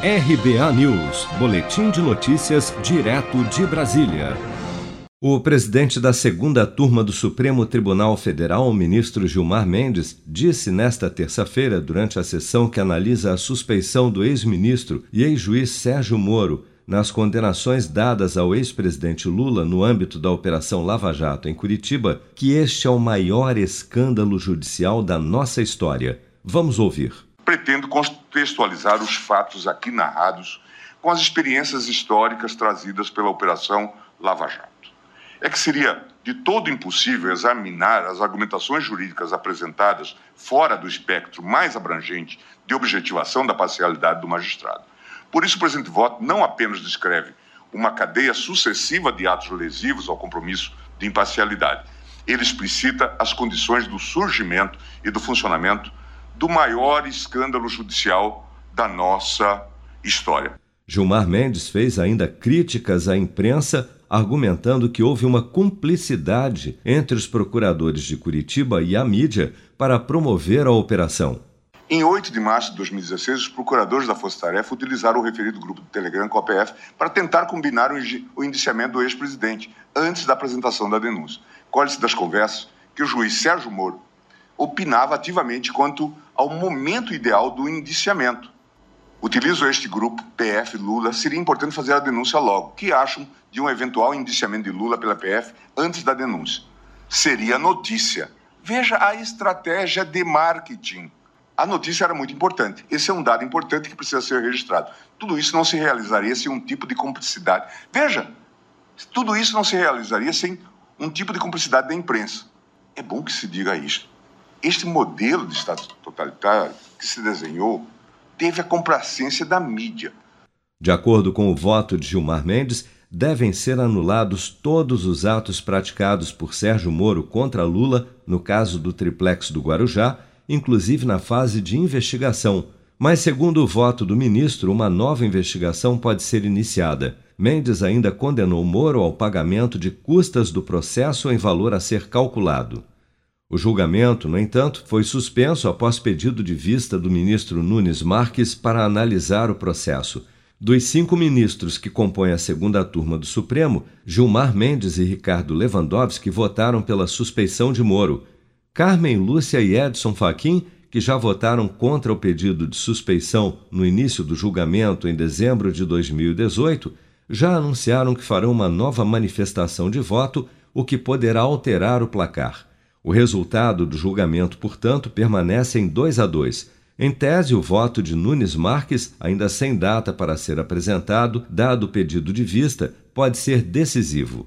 RBA News, Boletim de Notícias, direto de Brasília. O presidente da segunda turma do Supremo Tribunal Federal, ministro Gilmar Mendes, disse nesta terça-feira, durante a sessão que analisa a suspeição do ex-ministro e ex-juiz Sérgio Moro nas condenações dadas ao ex-presidente Lula no âmbito da Operação Lava Jato em Curitiba, que este é o maior escândalo judicial da nossa história. Vamos ouvir pretendo contextualizar os fatos aqui narrados com as experiências históricas trazidas pela Operação Lava Jato. É que seria de todo impossível examinar as argumentações jurídicas apresentadas fora do espectro mais abrangente de objetivação da parcialidade do magistrado. Por isso, o presente voto não apenas descreve uma cadeia sucessiva de atos lesivos ao compromisso de imparcialidade, ele explicita as condições do surgimento e do funcionamento do maior escândalo judicial da nossa história. Gilmar Mendes fez ainda críticas à imprensa, argumentando que houve uma cumplicidade entre os procuradores de Curitiba e a mídia para promover a operação. Em 8 de março de 2016, os procuradores da Força Tarefa utilizaram o referido grupo do Telegram com a PF para tentar combinar o indiciamento do ex-presidente antes da apresentação da denúncia. Colhe-se das conversas que o juiz Sérgio Moro opinava ativamente quanto ao momento ideal do indiciamento. Utilizo este grupo, PF Lula, seria importante fazer a denúncia logo. O que acham de um eventual indiciamento de Lula pela PF antes da denúncia? Seria notícia. Veja a estratégia de marketing. A notícia era muito importante. Esse é um dado importante que precisa ser registrado. Tudo isso não se realizaria sem um tipo de cumplicidade. Veja, tudo isso não se realizaria sem um tipo de cumplicidade da imprensa. É bom que se diga isso. Este modelo de Estado totalitário que se desenhou teve a complacência da mídia. De acordo com o voto de Gilmar Mendes, devem ser anulados todos os atos praticados por Sérgio Moro contra Lula no caso do triplex do Guarujá, inclusive na fase de investigação. Mas, segundo o voto do ministro, uma nova investigação pode ser iniciada. Mendes ainda condenou Moro ao pagamento de custas do processo em valor a ser calculado. O julgamento, no entanto, foi suspenso após pedido de vista do ministro Nunes Marques para analisar o processo. Dos cinco ministros que compõem a segunda turma do Supremo, Gilmar Mendes e Ricardo Lewandowski votaram pela suspeição de Moro. Carmen Lúcia e Edson Fachin, que já votaram contra o pedido de suspeição no início do julgamento em dezembro de 2018, já anunciaram que farão uma nova manifestação de voto, o que poderá alterar o placar. O resultado do julgamento, portanto, permanece em 2 a 2. Em tese, o voto de Nunes Marques, ainda sem data para ser apresentado, dado o pedido de vista, pode ser decisivo.